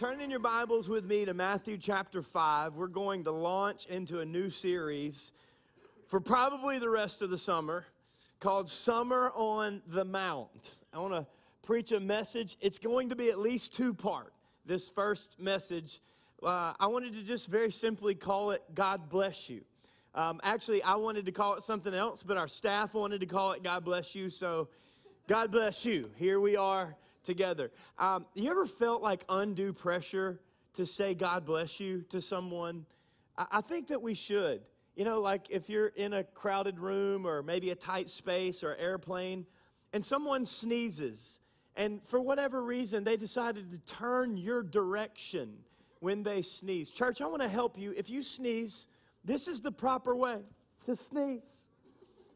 turn in your Bibles with me to Matthew chapter 5. We're going to launch into a new series for probably the rest of the summer called Summer on the Mount. I want to preach a message. It's going to be at least two part. This first message, uh, I wanted to just very simply call it God Bless You. Um, actually, I wanted to call it something else, but our staff wanted to call it God Bless You. So, God bless you. Here we are together. Um, you ever felt like undue pressure to say God bless you to someone? I, I think that we should. You know, like if you're in a crowded room or maybe a tight space or airplane and someone sneezes, and for whatever reason they decided to turn your direction when they sneeze. Church, I want to help you. If you sneeze, this is the proper way to sneeze.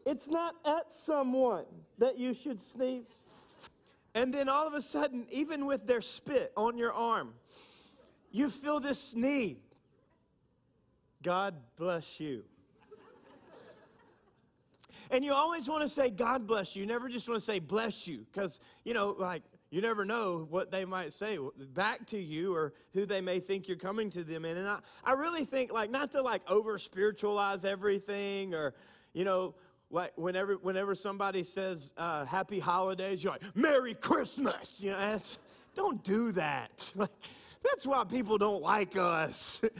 It's not at someone that you should sneeze. And then all of a sudden, even with their spit on your arm, you feel this need. God bless you. And you always want to say, God bless you. You never just want to say, bless you. Because, you know, like, you never know what they might say back to you or who they may think you're coming to them in. And I, I really think, like, not to like over spiritualize everything or, you know, like whenever whenever somebody says uh, happy holidays you're like merry christmas! You know don't do that. Like, that's why people don't like us.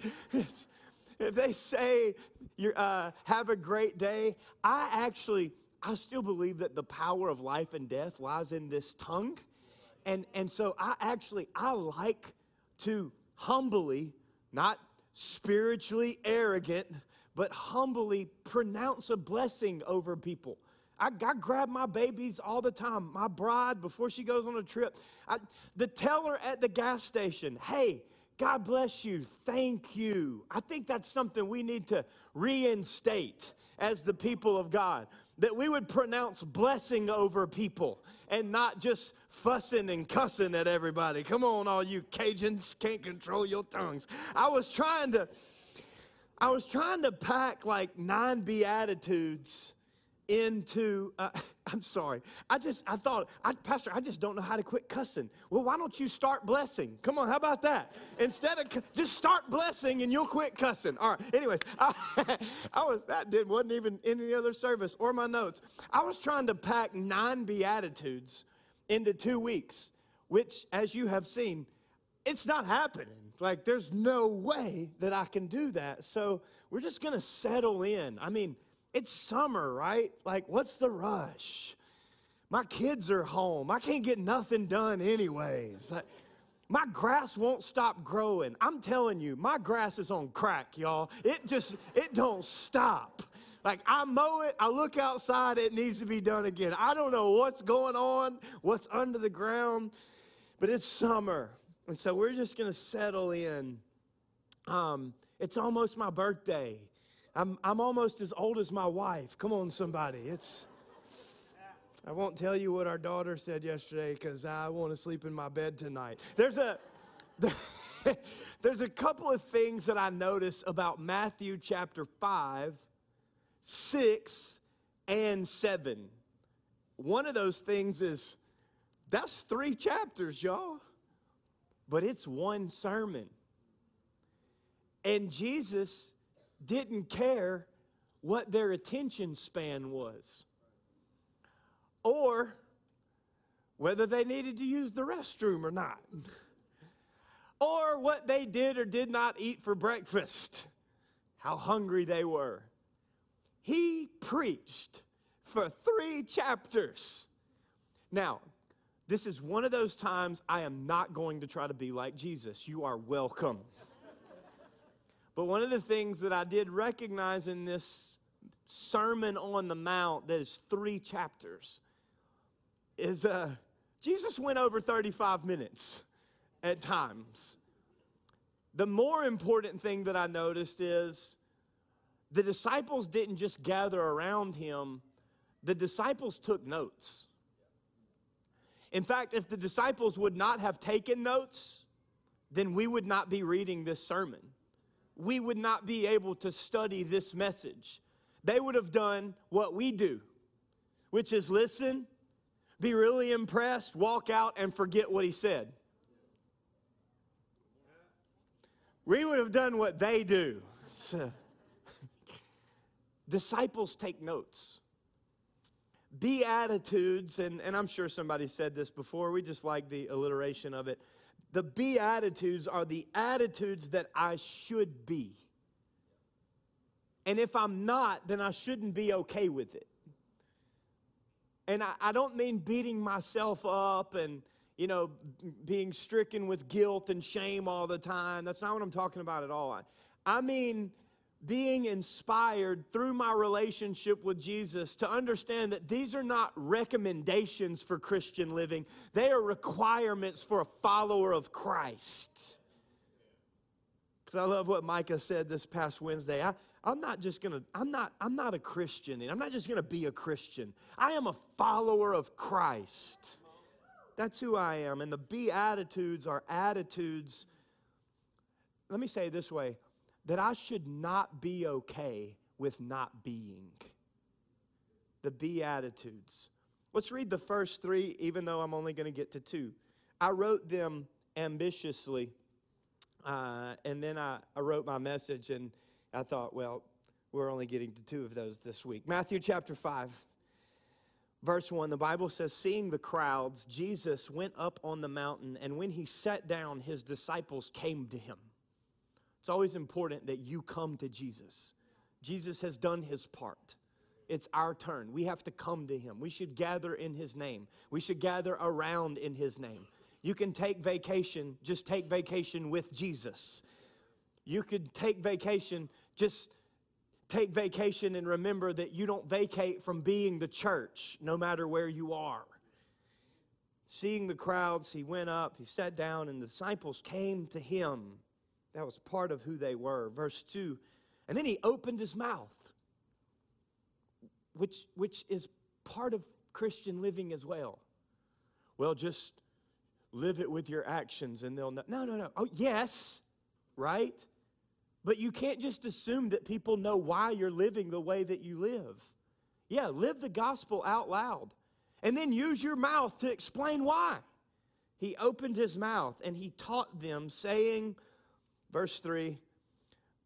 If they say uh, have a great day i actually i still believe that the power of life and death lies in this tongue. And and so i actually i like to humbly not spiritually arrogant but humbly pronounce a blessing over people. I, I, grab my babies all the time. My bride, before she goes on a trip, I, the teller at the gas station, hey, God bless you, thank you. I think that's something we need to reinstate as the people of God. That we would pronounce blessing over people and not just fussing and cussing at everybody. Come on, all you Cajuns, can't control your tongues. I was trying to I was trying to pack like nine Beatitudes into uh, i'm sorry. I just i thought I, pastor i just don't know how to quit cussing. Well why don't you start blessing? Come on how about that? Instead of just start blessing and you'll quit cussing. All right anyways i, I was that didn't wasn't even in any other service or my notes. I was trying to pack nine beatitudes into two weeks which as you have seen it's not happening like, there's no way that I can do that. So we're just going to settle in. I mean, it's summer, right? Like, what's the rush? My kids are home. I can't get nothing done, anyways. Like, my grass won't stop growing. I'm telling you, my grass is on crack, y'all. It just, it don't stop. Like I mow it, I look outside, it needs to be done again. I don't know what's going on, what's under the ground, but it's summer. And so we're just going to settle in. Um, it's almost my birthday. I'm, I'm almost as old as my wife. Come on, somebody. It's. I won't tell you what our daughter said yesterday because I want to sleep in my bed tonight. There's a. There's a couple of things that I notice about Matthew chapter 5, 6, and 7. One of those things is that's three chapters, y'all but it's one sermon. And Jesus didn't care what their attention span was or whether they needed to use the restroom or not, or what they did or did not eat for breakfast, how hungry they were. He preached for three chapters. Now, this is one of those times I am not going to try to be like Jesus. You are welcome. but one of the things that I did recognize in this Sermon on the Mount, that is three chapters, is uh, Jesus went over 35 minutes at times. The more important thing that I noticed is the disciples didn't just gather around him, the disciples took notes. In fact, if the disciples would not have taken notes, then we would not be reading this sermon. We would not be able to study this message. They would have done what we do, which is listen, be really impressed, walk out, and forget what he said. we would have done what they do. Disciples take notes. Beatitudes, and, and I'm sure somebody said this before, we just like the alliteration of it. The Beatitudes are the attitudes that I should be. And if I'm not, then I shouldn't be okay with it. And I, I don't mean beating myself up and, you know, being stricken with guilt and shame all the time. That's not what I'm talking about at all. I, I mean being inspired through my relationship with Jesus to understand that these are not recommendations for Christian living, they are requirements for a follower of Christ. Because I love what Micah said this past Wednesday. I, I'm not just gonna, I'm not, I'm not a Christian, and I'm not just gonna be a Christian. I am a follower of Christ. That's who I am. And the Beatitudes are attitudes. Let me say it this way that I should not be okay with not being. The Beatitudes. Let's read the first three, even though I'm only going to get to two. I wrote them ambitiously, uh, and then I, I wrote my message, and I thought, well, we're only getting to two of those this week. Matthew chapter 5, verse 1, the Bible says, Seeing the crowds, Jesus went up on the mountain, and when he sat down, his disciples came to him. It's always important that you come to Jesus. Jesus has done his part. It's our turn. We have to come to him. We should gather in his name. We should gather around in his name. You can take vacation, just take vacation with Jesus. You could take vacation, just take vacation and remember that you don't vacate from being the church no matter where you are. Seeing the crowds, he went up, he sat down, and the disciples came to him. That was part of who they were. Verse 2. And then he opened his mouth, which, which is part of Christian living as well. Well, just live it with your actions and they'll know. No, no, no. Oh, yes, right? But you can't just assume that people know why you're living the way that you live. Yeah, live the gospel out loud and then use your mouth to explain why. He opened his mouth and he taught them, saying, Verse 3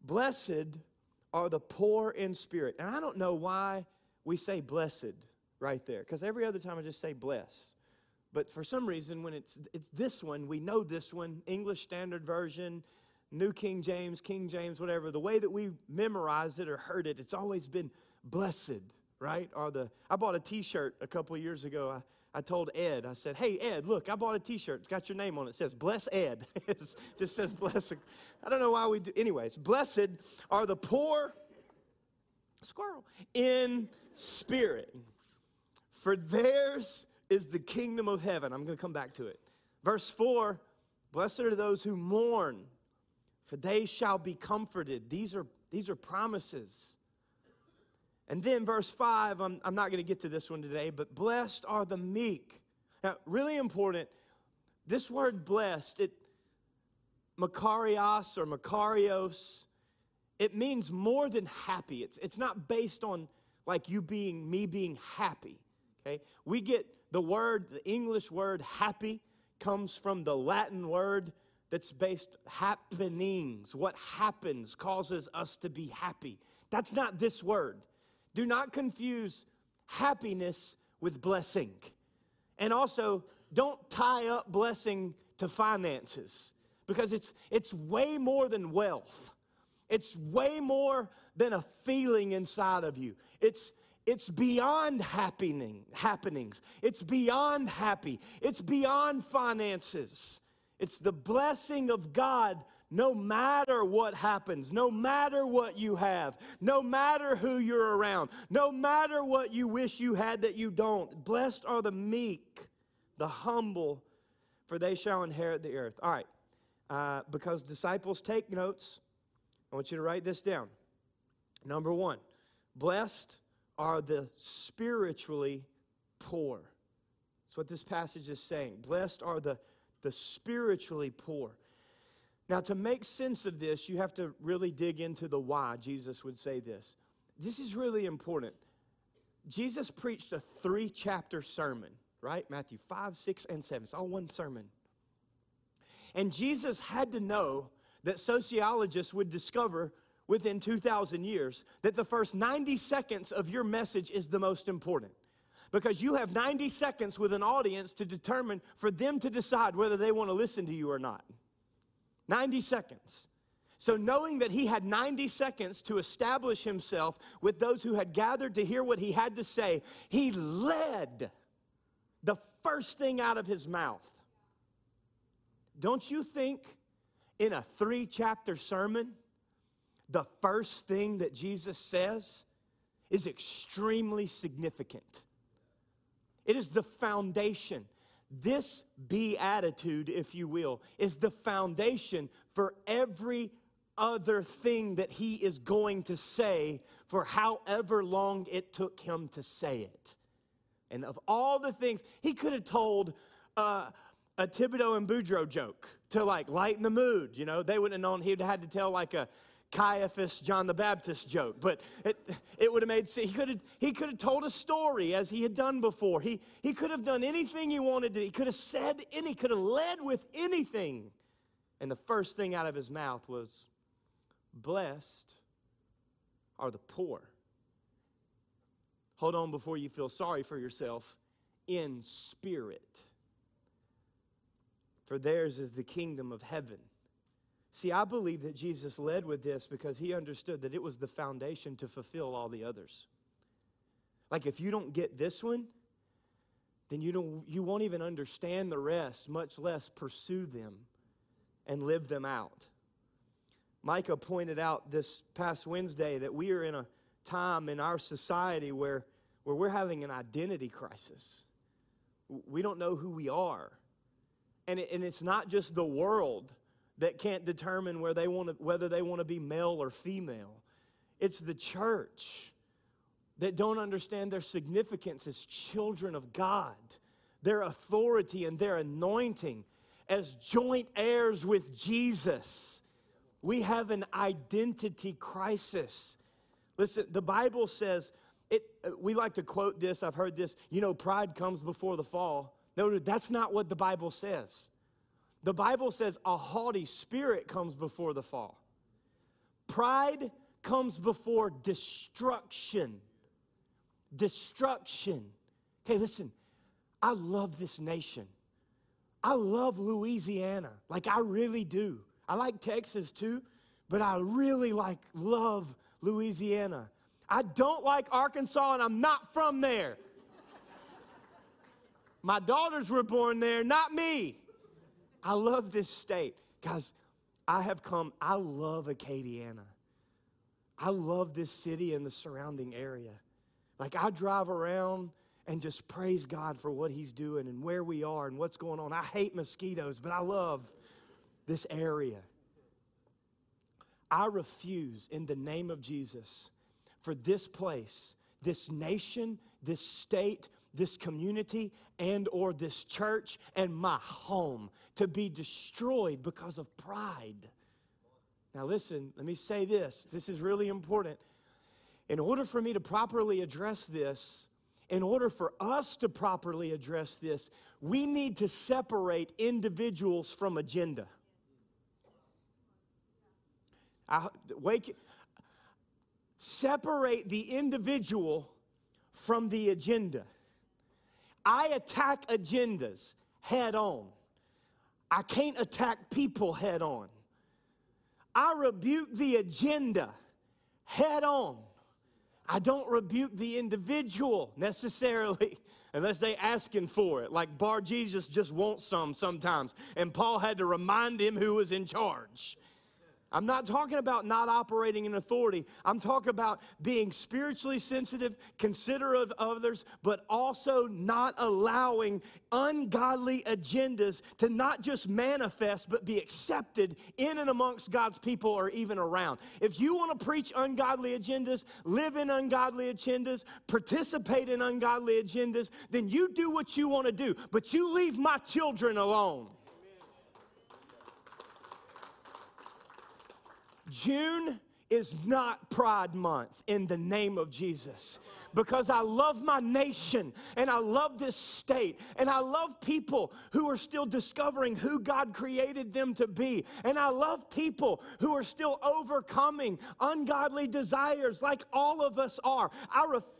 Blessed are the poor in spirit. And I don't know why we say blessed right there, because every other time I just say bless. But for some reason, when it's, it's this one, we know this one, English Standard Version, New King James, King James, whatever, the way that we memorized it or heard it, it's always been blessed, right? Or the I bought a t-shirt a couple years ago. I, I told Ed, I said, hey, Ed, look, I bought a t shirt. It's got your name on it. It says, Bless Ed. it just says, Bless. I don't know why we do. Anyways, blessed are the poor, squirrel, in spirit, for theirs is the kingdom of heaven. I'm going to come back to it. Verse 4 Blessed are those who mourn, for they shall be comforted. These are, these are promises. And then verse 5, I'm, I'm not going to get to this one today, but blessed are the meek. Now, really important, this word blessed, it Makarios or Makarios, it means more than happy. It's, it's not based on like you being, me being happy. Okay? We get the word, the English word happy comes from the Latin word that's based happenings. What happens causes us to be happy. That's not this word. Do not confuse happiness with blessing. And also, don't tie up blessing to finances because it's, it's way more than wealth. It's way more than a feeling inside of you. It's, it's beyond happening, happenings. It's beyond happy. It's beyond finances. It's the blessing of God no matter what happens, no matter what you have, no matter who you're around, no matter what you wish you had that you don't. Blessed are the meek, the humble, for they shall inherit the earth. All right, uh, because disciples take notes, I want you to write this down. Number one, blessed are the spiritually poor. That's what this passage is saying. Blessed are the, the spiritually poor. Now, to make sense of this, you have to really dig into the why Jesus would say this. This is really important. Jesus preached a three chapter sermon, right? Matthew 5, 6, and 7. It's all one sermon. And Jesus had to know that sociologists would discover within 2,000 years that the first 90 seconds of your message is the most important. Because you have 90 seconds with an audience to determine for them to decide whether they want to listen to you or not. 90 seconds. So, knowing that he had 90 seconds to establish himself with those who had gathered to hear what he had to say, he led the first thing out of his mouth. Don't you think in a three chapter sermon, the first thing that Jesus says is extremely significant? It is the foundation. This beatitude, if you will, is the foundation for every other thing that he is going to say for however long it took him to say it. And of all the things, he could have told uh, a Thibodeau and Boudreaux joke to like lighten the mood. You know, they wouldn't have known he'd had to tell like a Caiaphas, John the Baptist joke, but it, it would have made sense. He could have, he could have told a story as he had done before. He, he could have done anything he wanted to. He could have said any, He could have led with anything. And the first thing out of his mouth was, Blessed are the poor. Hold on before you feel sorry for yourself in spirit. For theirs is the kingdom of heaven. See, I believe that Jesus led with this because he understood that it was the foundation to fulfill all the others. Like if you don't get this one, then you don't you won't even understand the rest, much less pursue them and live them out. Micah pointed out this past Wednesday that we are in a time in our society where, where we're having an identity crisis. We don't know who we are. And, it, and it's not just the world that can't determine where they want to, whether they want to be male or female. It's the church that don't understand their significance as children of God, their authority and their anointing as joint heirs with Jesus. We have an identity crisis. Listen, the Bible says, it, we like to quote this, I've heard this, you know, pride comes before the fall. No, that's not what the Bible says. The Bible says a haughty spirit comes before the fall. Pride comes before destruction. Destruction. Okay, listen, I love this nation. I love Louisiana. Like, I really do. I like Texas too, but I really like, love Louisiana. I don't like Arkansas, and I'm not from there. My daughters were born there, not me. I love this state. Guys, I have come, I love Acadiana. I love this city and the surrounding area. Like, I drive around and just praise God for what He's doing and where we are and what's going on. I hate mosquitoes, but I love this area. I refuse, in the name of Jesus, for this place, this nation, this state, this community and or this church and my home to be destroyed because of pride. Now listen, let me say this. This is really important. In order for me to properly address this, in order for us to properly address this, we need to separate individuals from agenda. I, wake, separate the individual from the agenda. I attack agendas head on. I can't attack people head on. I rebuke the agenda head on. I don't rebuke the individual necessarily unless they asking for it. Like Bar Jesus just wants some sometimes. And Paul had to remind him who was in charge. I'm not talking about not operating in authority. I'm talking about being spiritually sensitive, considerate of others, but also not allowing ungodly agendas to not just manifest, but be accepted in and amongst God's people or even around. If you want to preach ungodly agendas, live in ungodly agendas, participate in ungodly agendas, then you do what you want to do, but you leave my children alone. June is not Pride Month in the name of Jesus. Because I love my nation and I love this state and I love people who are still discovering who God created them to be. And I love people who are still overcoming ungodly desires like all of us are. I refuse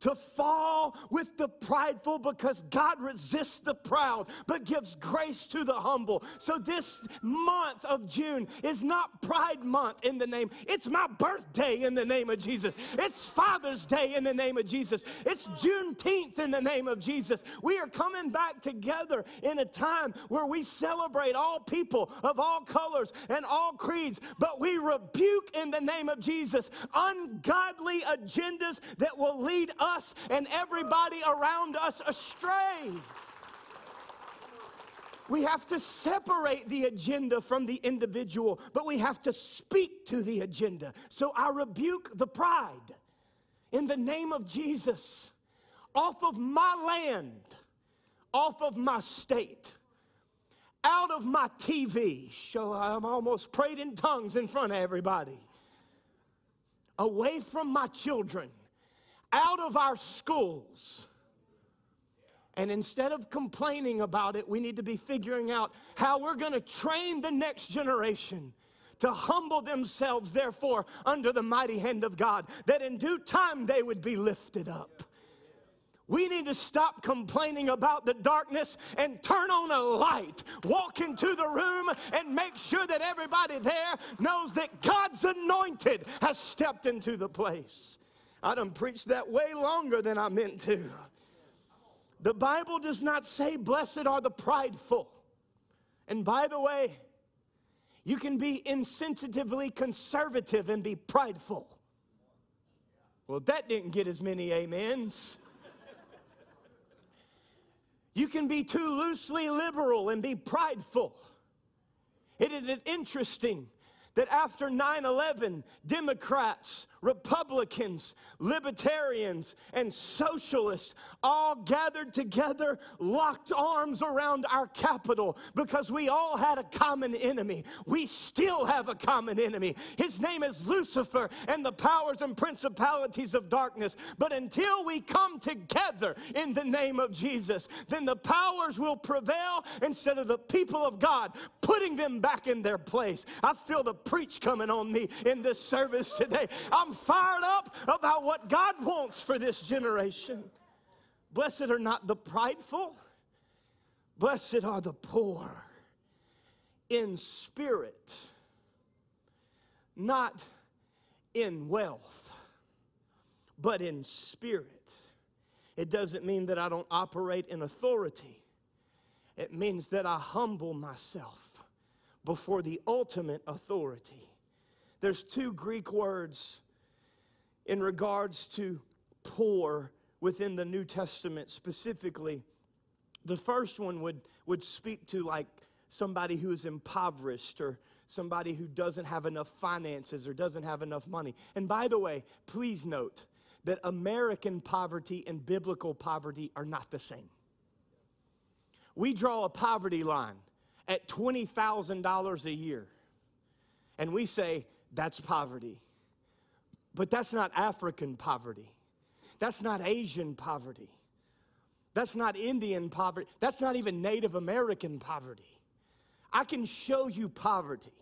to fall with the prideful because God resists the proud but gives grace to the humble. So this month of June is not Pride Month in the name, it's my birthday in the name of Jesus. It's Father's Day in the name of Jesus. It's Juneteenth in the name of Jesus. We are coming back together in a time where we celebrate all people of all colors and all creeds, but we rebuke in the name of Jesus ungodly agendas that that will lead us and everybody around us astray. We have to separate the agenda from the individual, but we have to speak to the agenda. So I rebuke the pride in the name of Jesus off of my land, off of my state, out of my TV. So I'm almost prayed in tongues in front of everybody. Away from my children out of our schools. And instead of complaining about it, we need to be figuring out how we're going to train the next generation to humble themselves, therefore, under the mighty hand of God, that in due time they would be lifted up. We need to stop complaining about the darkness and turn on a light. Walk into the room and make sure that everybody there knows that God's anointed has stepped into the place. I done preached that way longer than I meant to. The Bible does not say, Blessed are the prideful. And by the way, you can be insensitively conservative and be prideful. Well, that didn't get as many amens. You can be too loosely liberal and be prideful. Isn't it interesting that after 9 11, Democrats, Republicans, Libertarians, and Socialists all gathered together, locked arms around our Capitol because we all had a common enemy. We still have a common enemy. His name is Lucifer and the powers and principalities of darkness. But until we come together in the name of Jesus, then the powers will prevail instead of the people of God putting them back in their place. I feel the preach coming on me in this service today. I'm fired up about what God wants for this generation. Blessed are not the prideful, blessed are the poor in spirit, not in wealth, but in spirit. It doesn't mean that I don't operate in authority. It means that I humble myself before the ultimate authority. There's two Greek words in regards to poor within the New Testament specifically. The first one would, would speak to like somebody who is impoverished or somebody who doesn't have enough finances or doesn't have enough money. And by the way, please note that American poverty and biblical poverty are not the same. We draw a poverty line at $20,000 a year. And we say, that's poverty. But that's not African poverty. That's not Asian poverty. That's not Indian poverty. That's not even Native American poverty. I can show you poverty.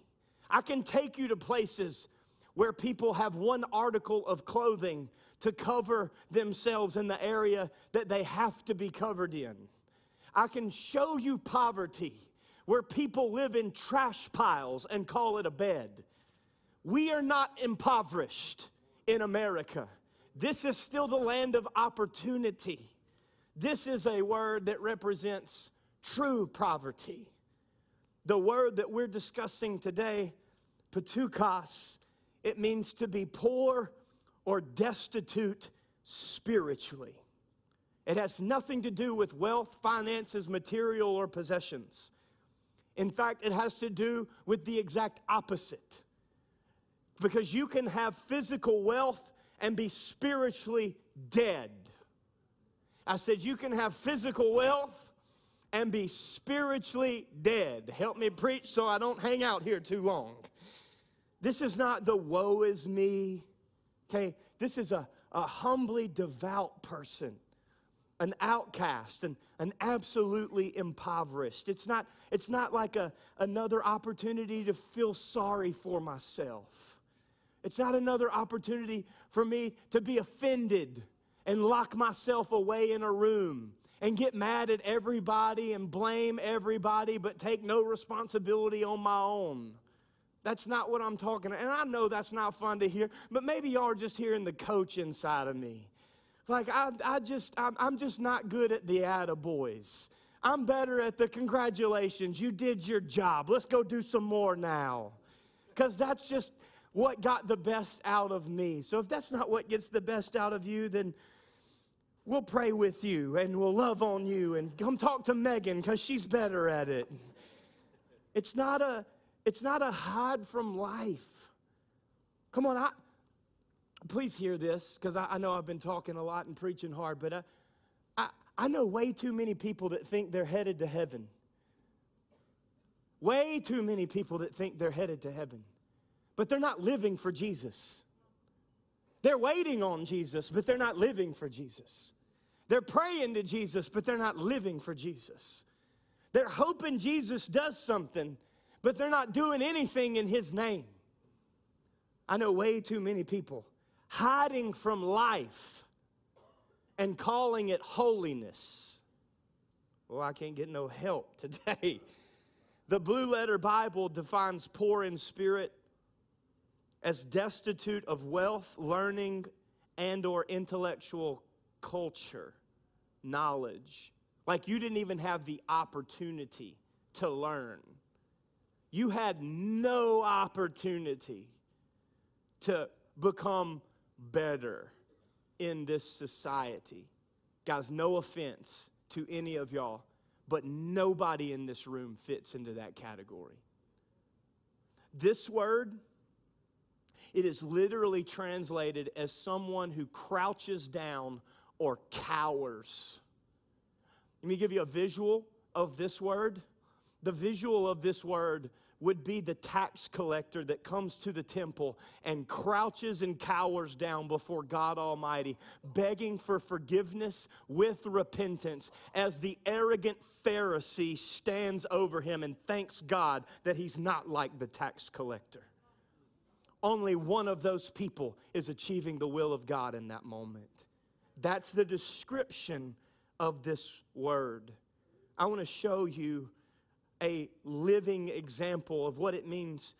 I can take you to places where people have one article of clothing to cover themselves in the area that they have to be covered in. I can show you poverty where people live in trash piles and call it a bed. We are not impoverished in America. This is still the land of opportunity. This is a word that represents true poverty. The word that we're discussing today, ptoukos, it means to be poor or destitute spiritually. It has nothing to do with wealth, finances, material, or possessions. In fact, it has to do with the exact opposite. Because you can have physical wealth and be spiritually dead. I said, you can have physical wealth and be spiritually dead. Help me preach so I don't hang out here too long. This is not the woe is me. Okay, this is a, a humbly devout person, an outcast, and an absolutely impoverished. It's not, it's not like a, another opportunity to feel sorry for myself. It's not another opportunity for me to be offended and lock myself away in a room and get mad at everybody and blame everybody, but take no responsibility on my own. That's not what I'm talking about. And I know that's not fun to hear, but maybe y'all are just hearing the coach inside of me. Like, I, I just, I'm, I'm just not good at the attaboys. I'm better at the congratulations. You did your job. Let's go do some more now. Because that's just what got the best out of me. So if that's not what gets the best out of you, then we'll pray with you and we'll love on you and come talk to Megan because she's better at it. It's not a it's not a hide from life. Come on, I please hear this because I, I, know I've been talking a lot and preaching hard, but I, I, I know way too many people that think they're headed to heaven. Way too many people that think they're headed to heaven, but they're not living for Jesus. They're waiting on Jesus, but they're not living for Jesus. They're praying to Jesus, but they're not living for Jesus. They're hoping Jesus does something, but they're not doing anything in His name. I know way too many people hiding from life and calling it holiness. Well, I can't get no help today. The Blue Letter Bible defines poor in spirit as destitute of wealth, learning, and or intellectual culture, knowledge. Like you didn't even have the opportunity to learn. You had no opportunity to become better in this society. Guys, no offense to any of y'all, but nobody in this room fits into that category. This word it is literally translated as someone who crouches down or cowers. Let me give you a visual of this word. The visual of this word would be the tax collector that comes to the temple and crouches and cowers down before God Almighty, begging for forgiveness with repentance as the arrogant Pharisee stands over him and thanks God that he's not like the tax collector only one of those people is achieving the will of God in that moment. That's the description of this word. I want to show you a living example of what it means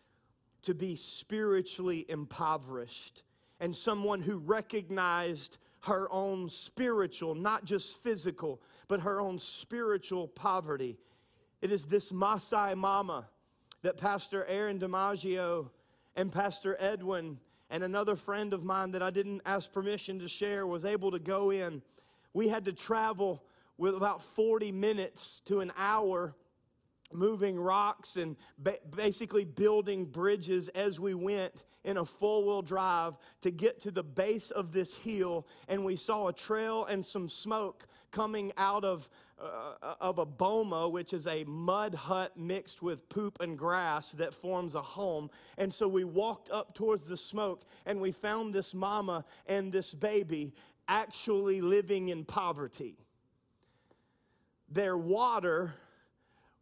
to be spiritually impoverished and someone who recognized her own spiritual, not just physical, but her own spiritual poverty. It is this Maasai mama that Pastor Aaron DiMaggio and Pastor Edwin and another friend of mine that I didn't ask permission to share was able to go in. We had to travel with about 40 minutes to an hour moving rocks and ba- basically building bridges as we went in a four wheel drive to get to the base of this hill. And we saw a trail and some smoke coming out of, uh, of a boma, which is a mud hut mixed with poop and grass that forms a home. And so we walked up towards the smoke and we found this mama and this baby actually living in poverty. Their water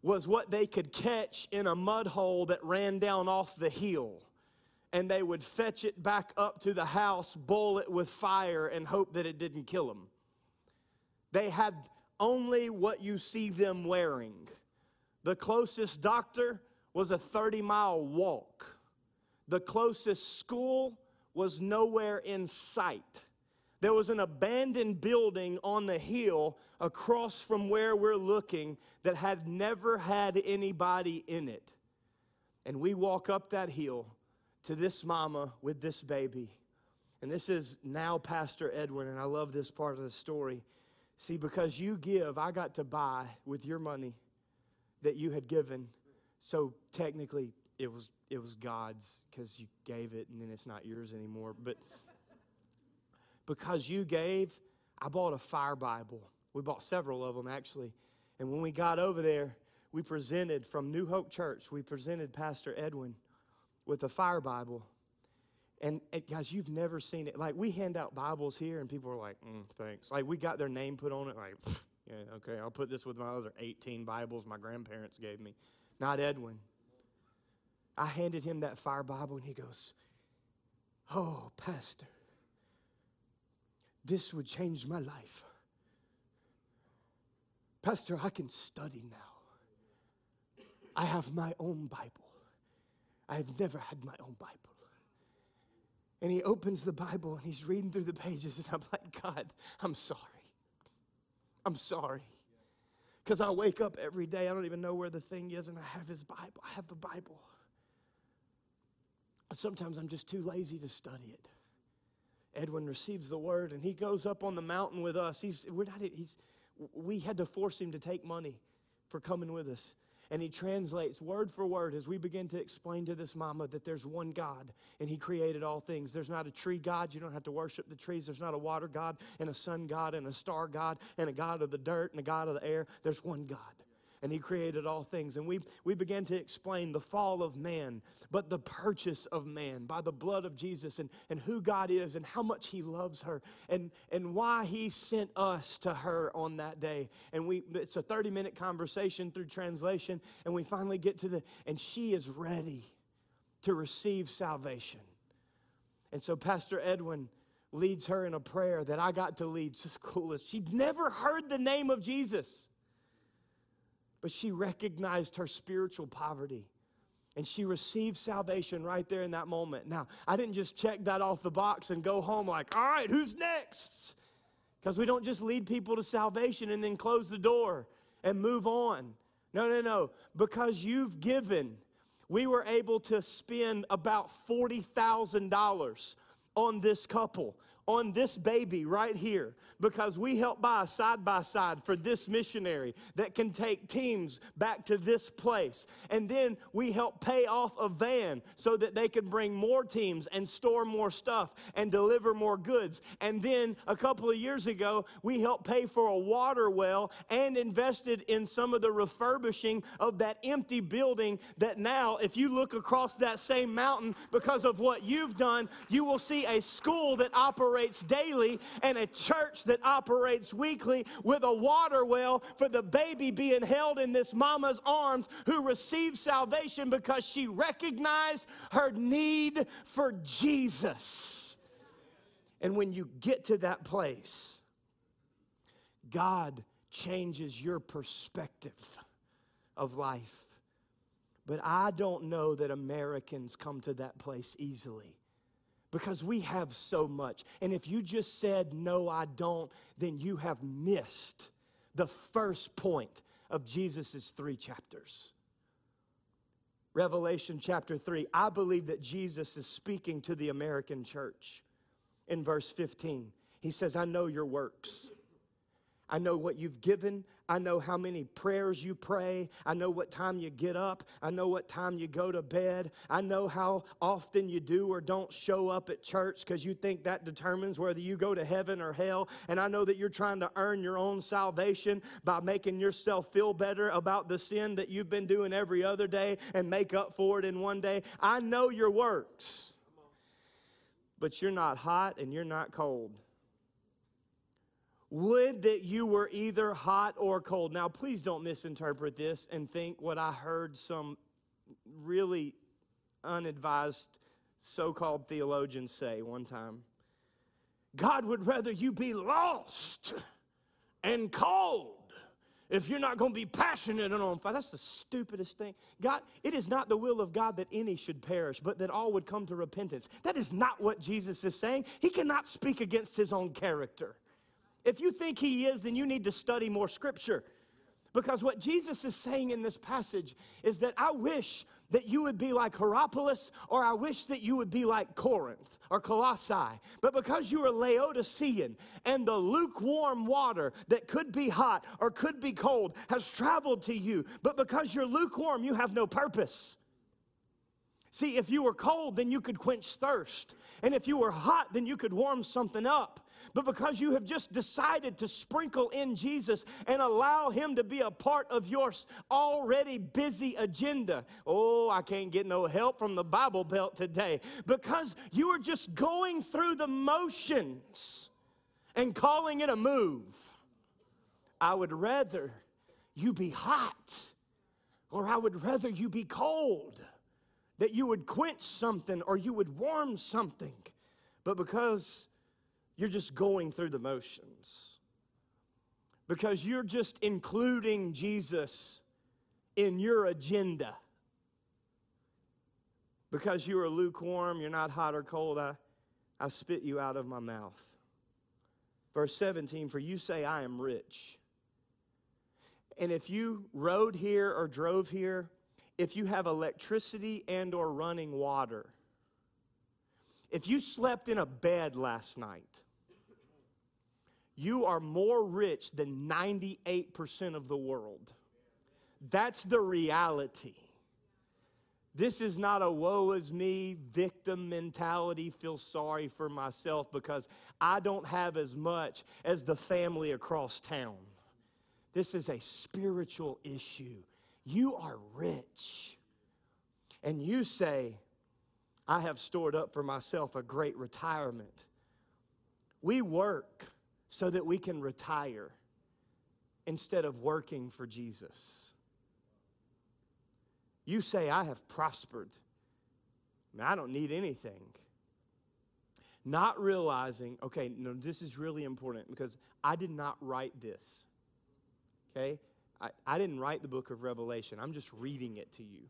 was what they could catch in a mud hole that ran down off the hill. And they would fetch it back up to the house, boil it with fire, and hope that it didn't kill them. They had only what you see them wearing. The closest doctor was a 30 mile walk. The closest school was nowhere in sight. There was an abandoned building on the hill across from where we're looking that had never had anybody in it. And we walk up that hill to this mama with this baby. And this is now Pastor Edwin, and I love this part of the story. See, because you give, I got to buy with your money that you had given. So technically, it was it was God's because you gave it, and then it's not yours anymore. But because you gave, I bought a fire Bible. We bought several of them actually. And when we got over there, we presented from New Hope Church, we presented Pastor Edwin with a fire Bible. And, guys, you've never seen it. Like, we hand out Bibles here, and people are like, mm, thanks. Like, we got their name put on it, like, yeah, okay, I'll put this with my other 18 Bibles my grandparents gave me. Not Edwin. I handed him that fire Bible, and he goes, Oh, Pastor, this would change my life. Pastor, I can study now. I have my own Bible. I have never had my own Bible. And he opens the Bible and he's reading through the pages, and I'm like, God, I'm sorry. I'm sorry. Because I wake up every day, I don't even know where the thing is, and I have his Bible. I have the Bible. Sometimes I'm just too lazy to study it. Edwin receives the word and he goes up on the mountain with us. He's, we're not, he's, we had to force him to take money for coming with us. And he translates word for word as we begin to explain to this mama that there's one God and he created all things. There's not a tree God. You don't have to worship the trees. There's not a water God and a sun God and a star God and a God of the dirt and a God of the air. There's one God and he created all things. And we, we began to explain the fall of man, but the purchase of man by the blood of Jesus and, and who God is and how much he loves her and, and why he sent us to her on that day. And we it's a 30 minute conversation through translation, and we finally get to the, and she is ready to receive salvation. And so Pastor Edwin leads her in a prayer that I got to lead. It's just coolest. She'd never heard the name of Jesus but she recognized her spiritual poverty. And she received salvation right there in that moment. Now, I didn't just check that off the box and go home like, all right, who's next? Because we don't just lead people to salvation and then close the door and move on. No, no, no. Because you've given, we were able to spend about $40,000 on this couple on this baby right here because we help buy side by side for this missionary that can take teams back to this place. And then we help pay off a van so that they can bring more teams and store more stuff and deliver more goods. And then a couple of years ago, we helped pay for a water well and invested in some of the refurbishing of that empty building that now, if you look across that same mountain because of what you've done, you will see a school that operates operates daily and a church that operates weekly with a water well for the baby being held in this mama's arms who received salvation because she recognized her need for Jesus. And when you get to that place, God changes your perspective of life. But I don't know that Americans come to that place easily because we have so much. And if you just said, No, I don't, then you have missed the first point of Jesus' three chapters. Revelation chapter 3, I believe that Jesus is speaking to the American church in verse 15. He says, I know your works. I know what you've given. I know how many prayers you pray. I know what time you get up. I know what time you go to bed. I know how often you do or don't show up at church because you think that determines whether you go to heaven or hell. And I know that you're trying to earn your own salvation by making yourself feel better about the sin that you've been doing every other day and make up for it in one day. I know your works, but you're not hot and you're not cold. Would that you were either hot or cold. Now, please don't misinterpret this and think what I heard some really unadvised so called theologians say one time. God would rather you be lost and cold if you're not going to be passionate and on fire. That's the stupidest thing. God, it is not the will of God that any should perish, but that all would come to repentance. That is not what Jesus is saying. He cannot speak against his own character. If you think he is, then you need to study more scripture. Because what Jesus is saying in this passage is that I wish that you would be like Hierapolis, or I wish that you would be like Corinth or Colossae. But because you are Laodicean and the lukewarm water that could be hot or could be cold has traveled to you, but because you're lukewarm, you have no purpose. See, if you were cold, then you could quench thirst. And if you were hot, then you could warm something up. But because you have just decided to sprinkle in Jesus and allow Him to be a part of your already busy agenda, oh, I can't get no help from the Bible Belt today. Because you are just going through the motions and calling it a move. I would rather you be hot, or I would rather you be cold that you would quench something or you would warm something. But because you're just going through the motions, because you're just including Jesus in your agenda, because you are lukewarm, you're not hot or cold, I, I spit you out of my mouth. Verse 17, for you say, I am rich. And if you rode here or drove here, if you have electricity and or running water. If you slept in a bed last night, you are more rich than 98% of the world. That's the reality. This is not a woe is me victim mentality, feel sorry for myself because I don't have as much as the family across town. This is a spiritual issue. You are rich. And you say, I have stored up for myself a great retirement. We work so that we can retire instead of working for Jesus. You say, I have prospered. I don't need anything. Not realizing, okay, no, this is really important because I did not write this. Okay? I, I didn't write the book of Revelation, I'm just reading it to you.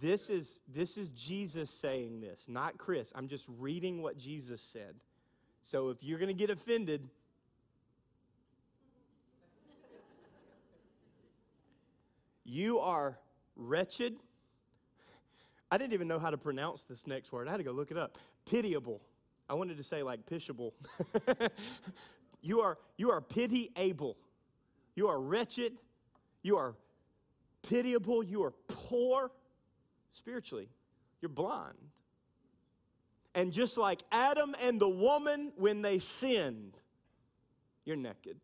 This is, this is Jesus saying this, not Chris. I'm just reading what Jesus said. So if you're going to get offended, you are wretched. I didn't even know how to pronounce this next word. I had to go look it up. Pitiable. I wanted to say like pishable. you are you are pitiable. You are wretched. You are pitiable. You are poor spiritually. You're blind. And just like Adam and the woman when they sinned, you're naked.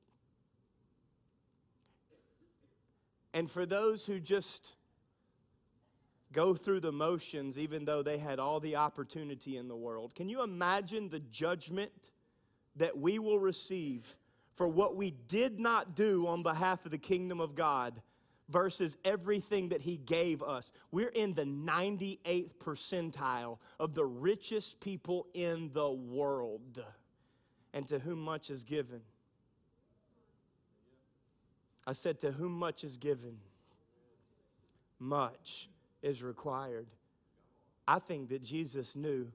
And for those who just go through the motions, even though they had all the opportunity in the world, can you imagine the judgment that we will receive for what we did not do on behalf of the kingdom of God versus everything that He gave us. We're in the 98th percentile of the richest people in the world, and to whom much is given. I said, To whom much is given, much is required. I think that Jesus knew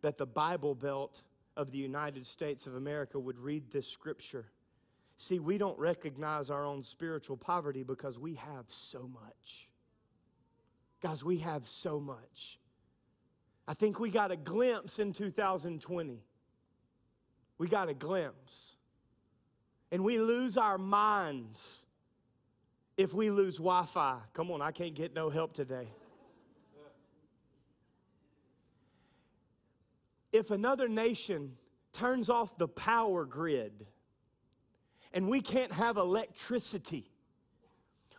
that the Bible Belt of the United States of America would read this scripture See, we don't recognize our own spiritual poverty because we have so much. Guys, we have so much. I think we got a glimpse in 2020. We got a glimpse. And we lose our minds if we lose Wi Fi. Come on, I can't get no help today. If another nation turns off the power grid, and we can't have electricity.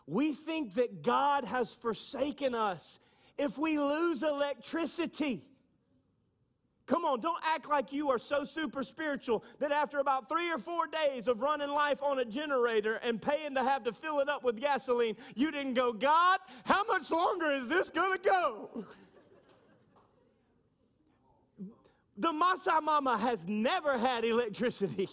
We think that God has forsaken us if we lose electricity. Come on, don't act like you are so super spiritual that after about three or four days of running life on a generator and paying to have to fill it up with gasoline, you didn't go, God, how much longer is this gonna go? The Masai Mama has never had electricity.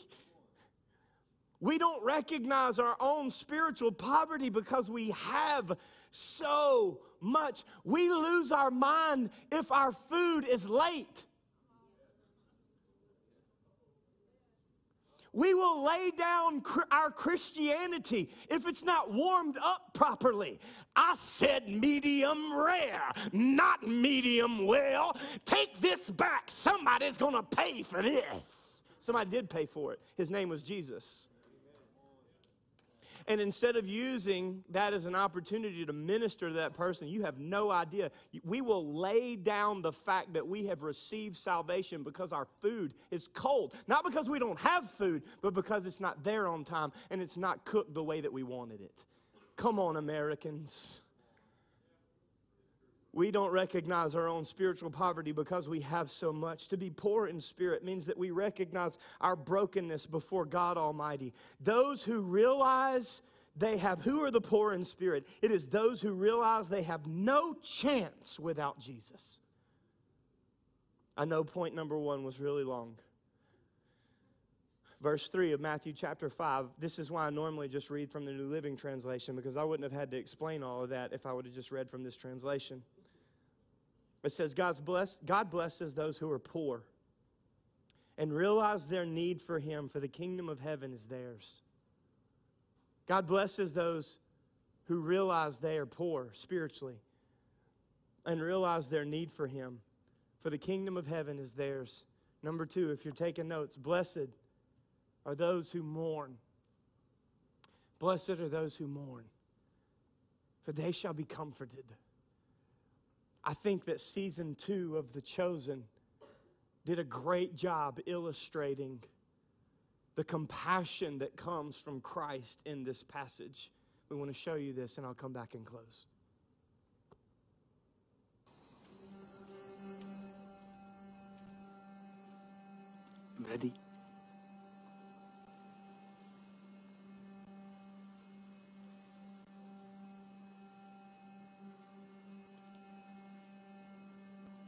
We don't recognize our own spiritual poverty because we have so much. We lose our mind if our food is late. We will lay down our Christianity if it's not warmed up properly. I said medium rare, not medium well. Take this back. Somebody's going to pay for this. Somebody did pay for it. His name was Jesus. And instead of using that as an opportunity to minister to that person, you have no idea. We will lay down the fact that we have received salvation because our food is cold. Not because we don't have food, but because it's not there on time and it's not cooked the way that we wanted it. Come on, Americans. We don't recognize our own spiritual poverty because we have so much. To be poor in spirit means that we recognize our brokenness before God Almighty. Those who realize they have, who are the poor in spirit? It is those who realize they have no chance without Jesus. I know point number one was really long. Verse 3 of Matthew chapter 5. This is why I normally just read from the New Living Translation because I wouldn't have had to explain all of that if I would have just read from this translation. It says, God's bless, God blesses those who are poor and realize their need for Him, for the kingdom of heaven is theirs. God blesses those who realize they are poor spiritually and realize their need for Him, for the kingdom of heaven is theirs. Number two, if you're taking notes, blessed are those who mourn. Blessed are those who mourn, for they shall be comforted. I think that season two of The Chosen did a great job illustrating the compassion that comes from Christ in this passage. We want to show you this, and I'll come back and close. Ready?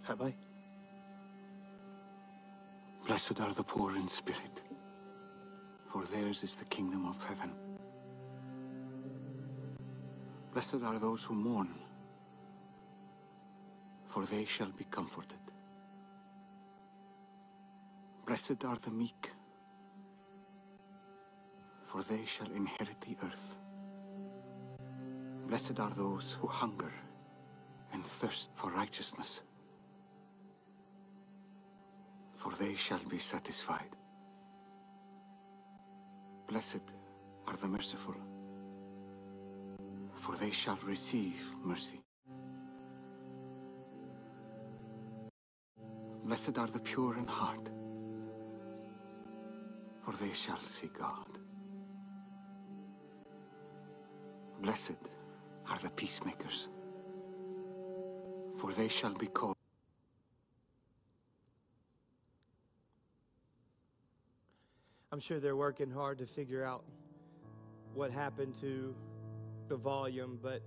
Have I? Blessed are the poor in spirit, for theirs is the kingdom of heaven. Blessed are those who mourn, for they shall be comforted. Blessed are the meek, for they shall inherit the earth. Blessed are those who hunger and thirst for righteousness they shall be satisfied. Blessed are the merciful, for they shall receive mercy. Blessed are the pure in heart, for they shall see God. Blessed are the peacemakers, for they shall be called I'm sure they're working hard to figure out what happened to the volume, but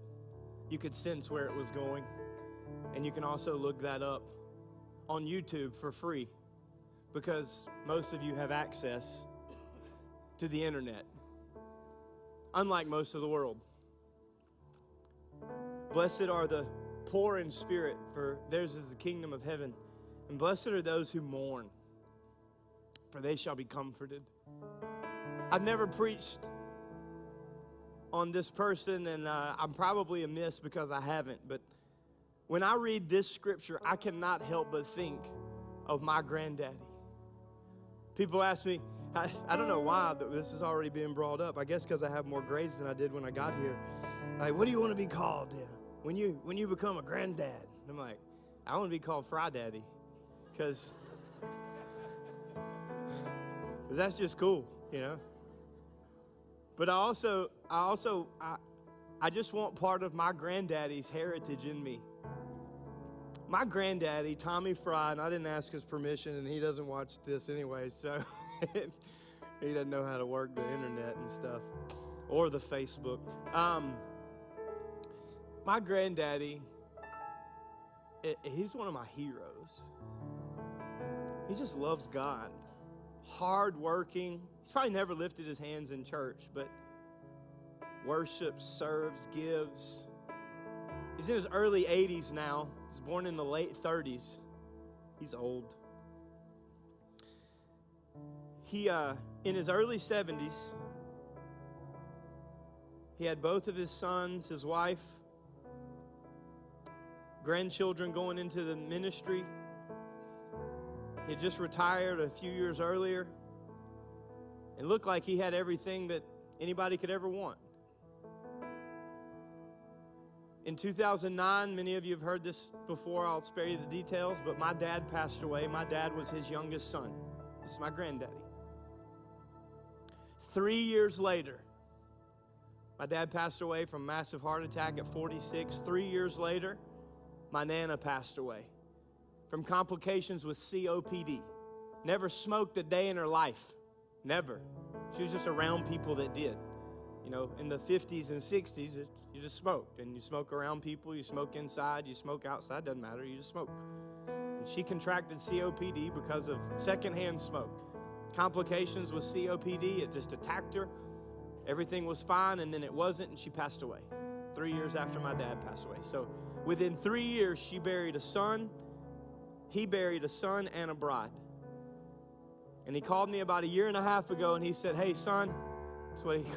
you could sense where it was going. And you can also look that up on YouTube for free because most of you have access to the internet, unlike most of the world. Blessed are the poor in spirit, for theirs is the kingdom of heaven. And blessed are those who mourn, for they shall be comforted. I've never preached on this person, and uh, I'm probably a miss because I haven't. But when I read this scripture, I cannot help but think of my granddaddy. People ask me, I, I don't know why this is already being brought up. I guess because I have more grades than I did when I got here. Like, what do you want to be called yeah, when you when you become a granddad? And I'm like, I want to be called Fry Daddy, because that's just cool, you know. But I also, I also, I, I just want part of my granddaddy's heritage in me. My granddaddy, Tommy Fry, and I didn't ask his permission, and he doesn't watch this anyway, so he doesn't know how to work the internet and stuff or the Facebook. Um, my granddaddy, he's one of my heroes. He just loves God hardworking. He's probably never lifted his hands in church, but worships, serves, gives. He's in his early 80s now. He's born in the late 30s. He's old. He, uh, in his early 70s, he had both of his sons, his wife, grandchildren going into the ministry had just retired a few years earlier. It looked like he had everything that anybody could ever want. In 2009, many of you have heard this before, I'll spare you the details, but my dad passed away. My dad was his youngest son. This is my granddaddy. Three years later, my dad passed away from massive heart attack at 46. Three years later, my nana passed away from complications with COPD. Never smoked a day in her life. Never. She was just around people that did. You know, in the 50s and 60s, it, you just smoked. And you smoke around people, you smoke inside, you smoke outside, doesn't matter, you just smoke. And she contracted COPD because of secondhand smoke. Complications with COPD, it just attacked her. Everything was fine, and then it wasn't, and she passed away. Three years after my dad passed away. So within three years, she buried a son, he buried a son and a bride. And he called me about a year and a half ago and he said, Hey, son, that's what he.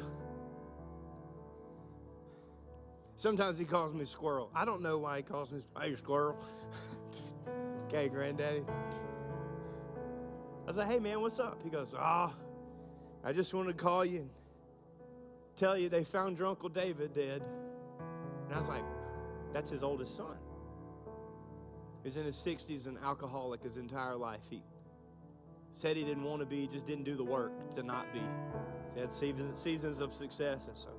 Sometimes he calls me squirrel. I don't know why he calls me, hey, squirrel. okay, granddaddy. I was like, hey, man, what's up? He goes, ah, oh, I just wanted to call you and tell you they found your Uncle David dead. And I was like, that's his oldest son. He's in his 60s, an alcoholic his entire life. He said he didn't want to be, just didn't do the work to not be. He had seasons of success. And so,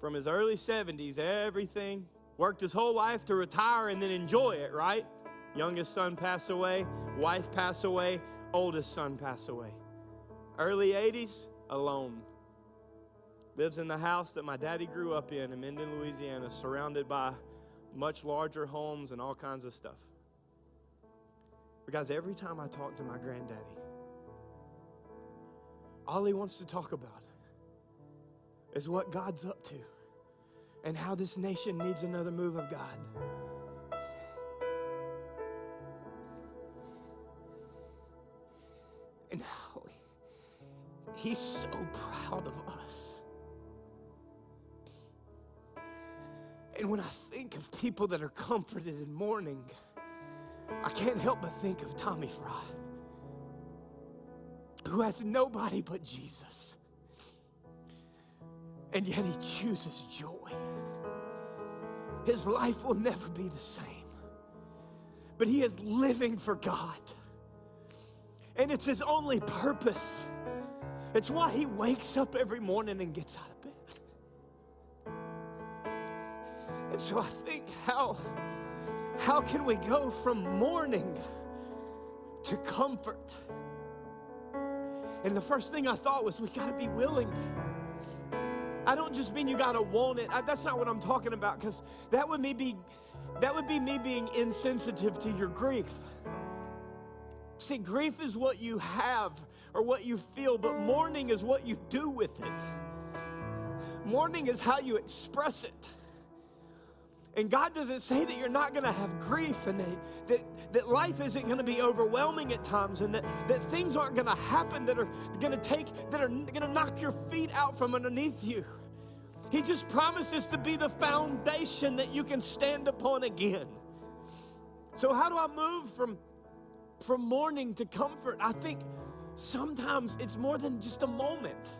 from his early 70s, everything, worked his whole life to retire and then enjoy it, right? Youngest son passed away, wife passed away, oldest son passed away. Early 80s, alone. Lives in the house that my daddy grew up in in Minden, Louisiana, surrounded by much larger homes and all kinds of stuff. Because every time I talk to my granddaddy, all he wants to talk about is what God's up to and how this nation needs another move of God. And how he's so proud of us. And when I think of people that are comforted in mourning, I can't help but think of Tommy Fry, who has nobody but Jesus. And yet he chooses joy. His life will never be the same, but he is living for God. And it's his only purpose. It's why he wakes up every morning and gets out of And so I think how how can we go from mourning to comfort? And the first thing I thought was we got to be willing. I don't just mean you got to want it. I, that's not what I'm talking about cuz that would me be that would be me being insensitive to your grief. See, grief is what you have or what you feel, but mourning is what you do with it. Mourning is how you express it. And God doesn't say that you're not going to have grief and that, that, that life isn't going to be overwhelming at times and that, that things aren't going to happen that are going to take, that are going to knock your feet out from underneath you. He just promises to be the foundation that you can stand upon again. So, how do I move from, from mourning to comfort? I think sometimes it's more than just a moment.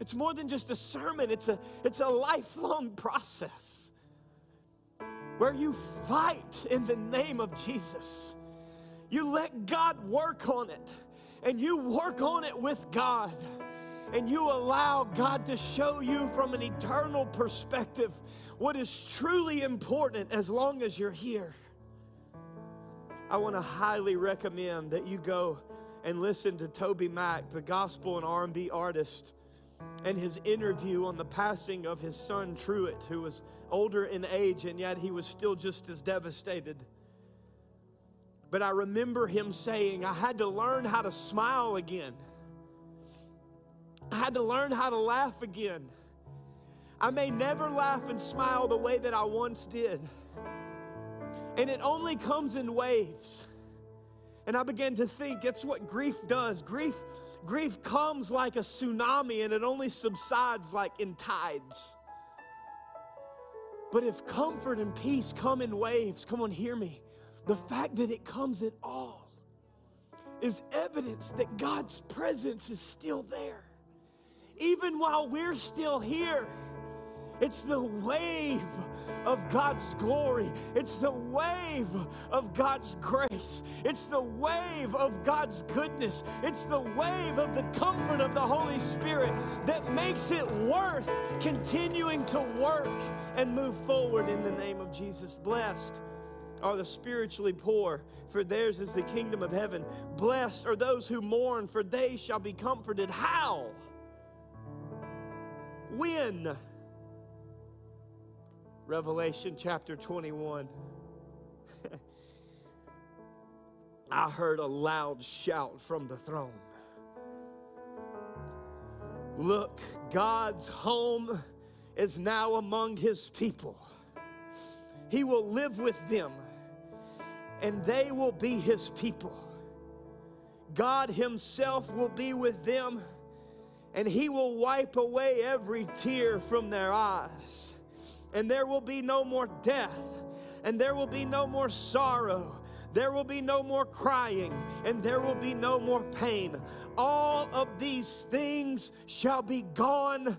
It's more than just a sermon. It's a, it's a lifelong process where you fight in the name of Jesus. You let God work on it, and you work on it with God, and you allow God to show you from an eternal perspective what is truly important as long as you're here. I want to highly recommend that you go and listen to TobyMac, the gospel and R&B artist, and his interview on the passing of his son Truett, who was older in age, and yet he was still just as devastated. But I remember him saying, I had to learn how to smile again. I had to learn how to laugh again. I may never laugh and smile the way that I once did. And it only comes in waves. And I began to think that's what grief does. Grief, grief comes like a tsunami and it only subsides like in tides. But if comfort and peace come in waves, come on, hear me. The fact that it comes at all is evidence that God's presence is still there. Even while we're still here, It's the wave of God's glory. It's the wave of God's grace. It's the wave of God's goodness. It's the wave of the comfort of the Holy Spirit that makes it worth continuing to work and move forward in the name of Jesus. Blessed are the spiritually poor, for theirs is the kingdom of heaven. Blessed are those who mourn, for they shall be comforted. How? When? Revelation chapter 21. I heard a loud shout from the throne. Look, God's home is now among his people. He will live with them, and they will be his people. God himself will be with them, and he will wipe away every tear from their eyes and there will be no more death, and there will be no more sorrow. There will be no more crying, and there will be no more pain. All of these things shall be gone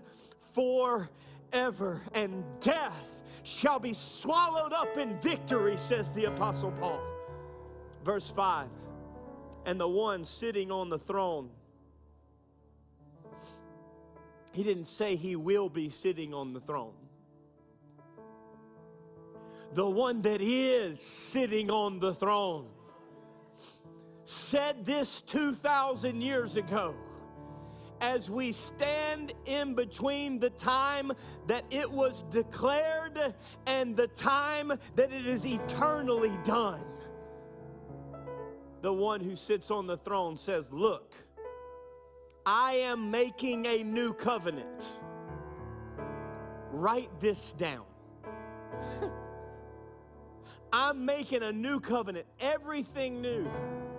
forever, and death shall be swallowed up in victory, says the Apostle Paul. Verse 5 And the one sitting on the throne, he didn't say he will be sitting on the throne the one that is sitting on the throne, said this 2,000 years ago as we stand in between the time that it was declared and the time that it is eternally done. The one who sits on the throne says, Look, I am making a new covenant. Write this down. I'm making a new covenant, everything new.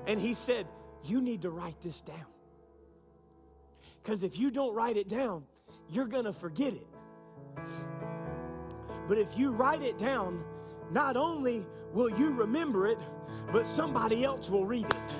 And he said, You need to write this down. Because if you don't write it down, you're going to forget it. But if you write it down, not only will you remember it, but somebody else will read it.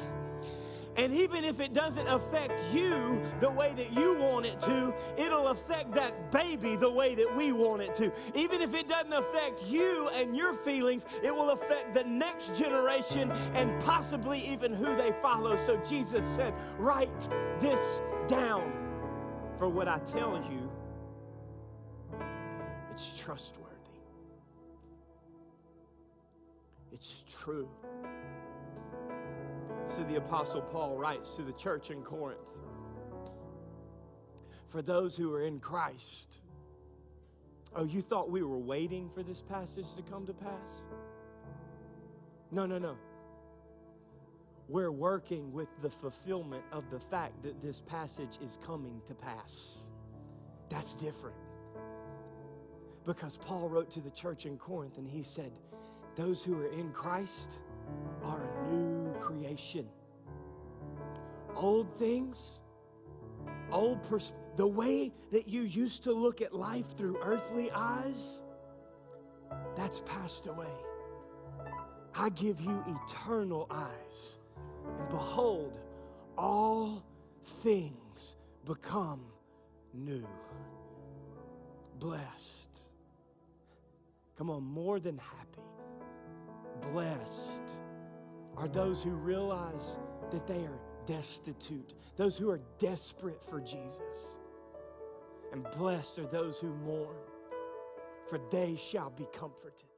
And even if it doesn't affect you the way that you want it to, it'll affect that baby the way that we want it to. Even if it doesn't affect you and your feelings, it will affect the next generation and possibly even who they follow. So Jesus said, Write this down. For what I tell you, it's trustworthy, it's true. So the Apostle Paul writes to the church in Corinth for those who are in Christ. Oh, you thought we were waiting for this passage to come to pass? No, no, no. We're working with the fulfillment of the fact that this passage is coming to pass. That's different. Because Paul wrote to the church in Corinth and he said, Those who are in Christ are a new creation. Old things, old pers- the way that you used to look at life through earthly eyes, that's passed away. I give you eternal eyes. And behold, all things become new. Blessed. Come on, more than happy Blessed are those who realize that they are destitute, those who are desperate for Jesus. And blessed are those who mourn, for they shall be comforted.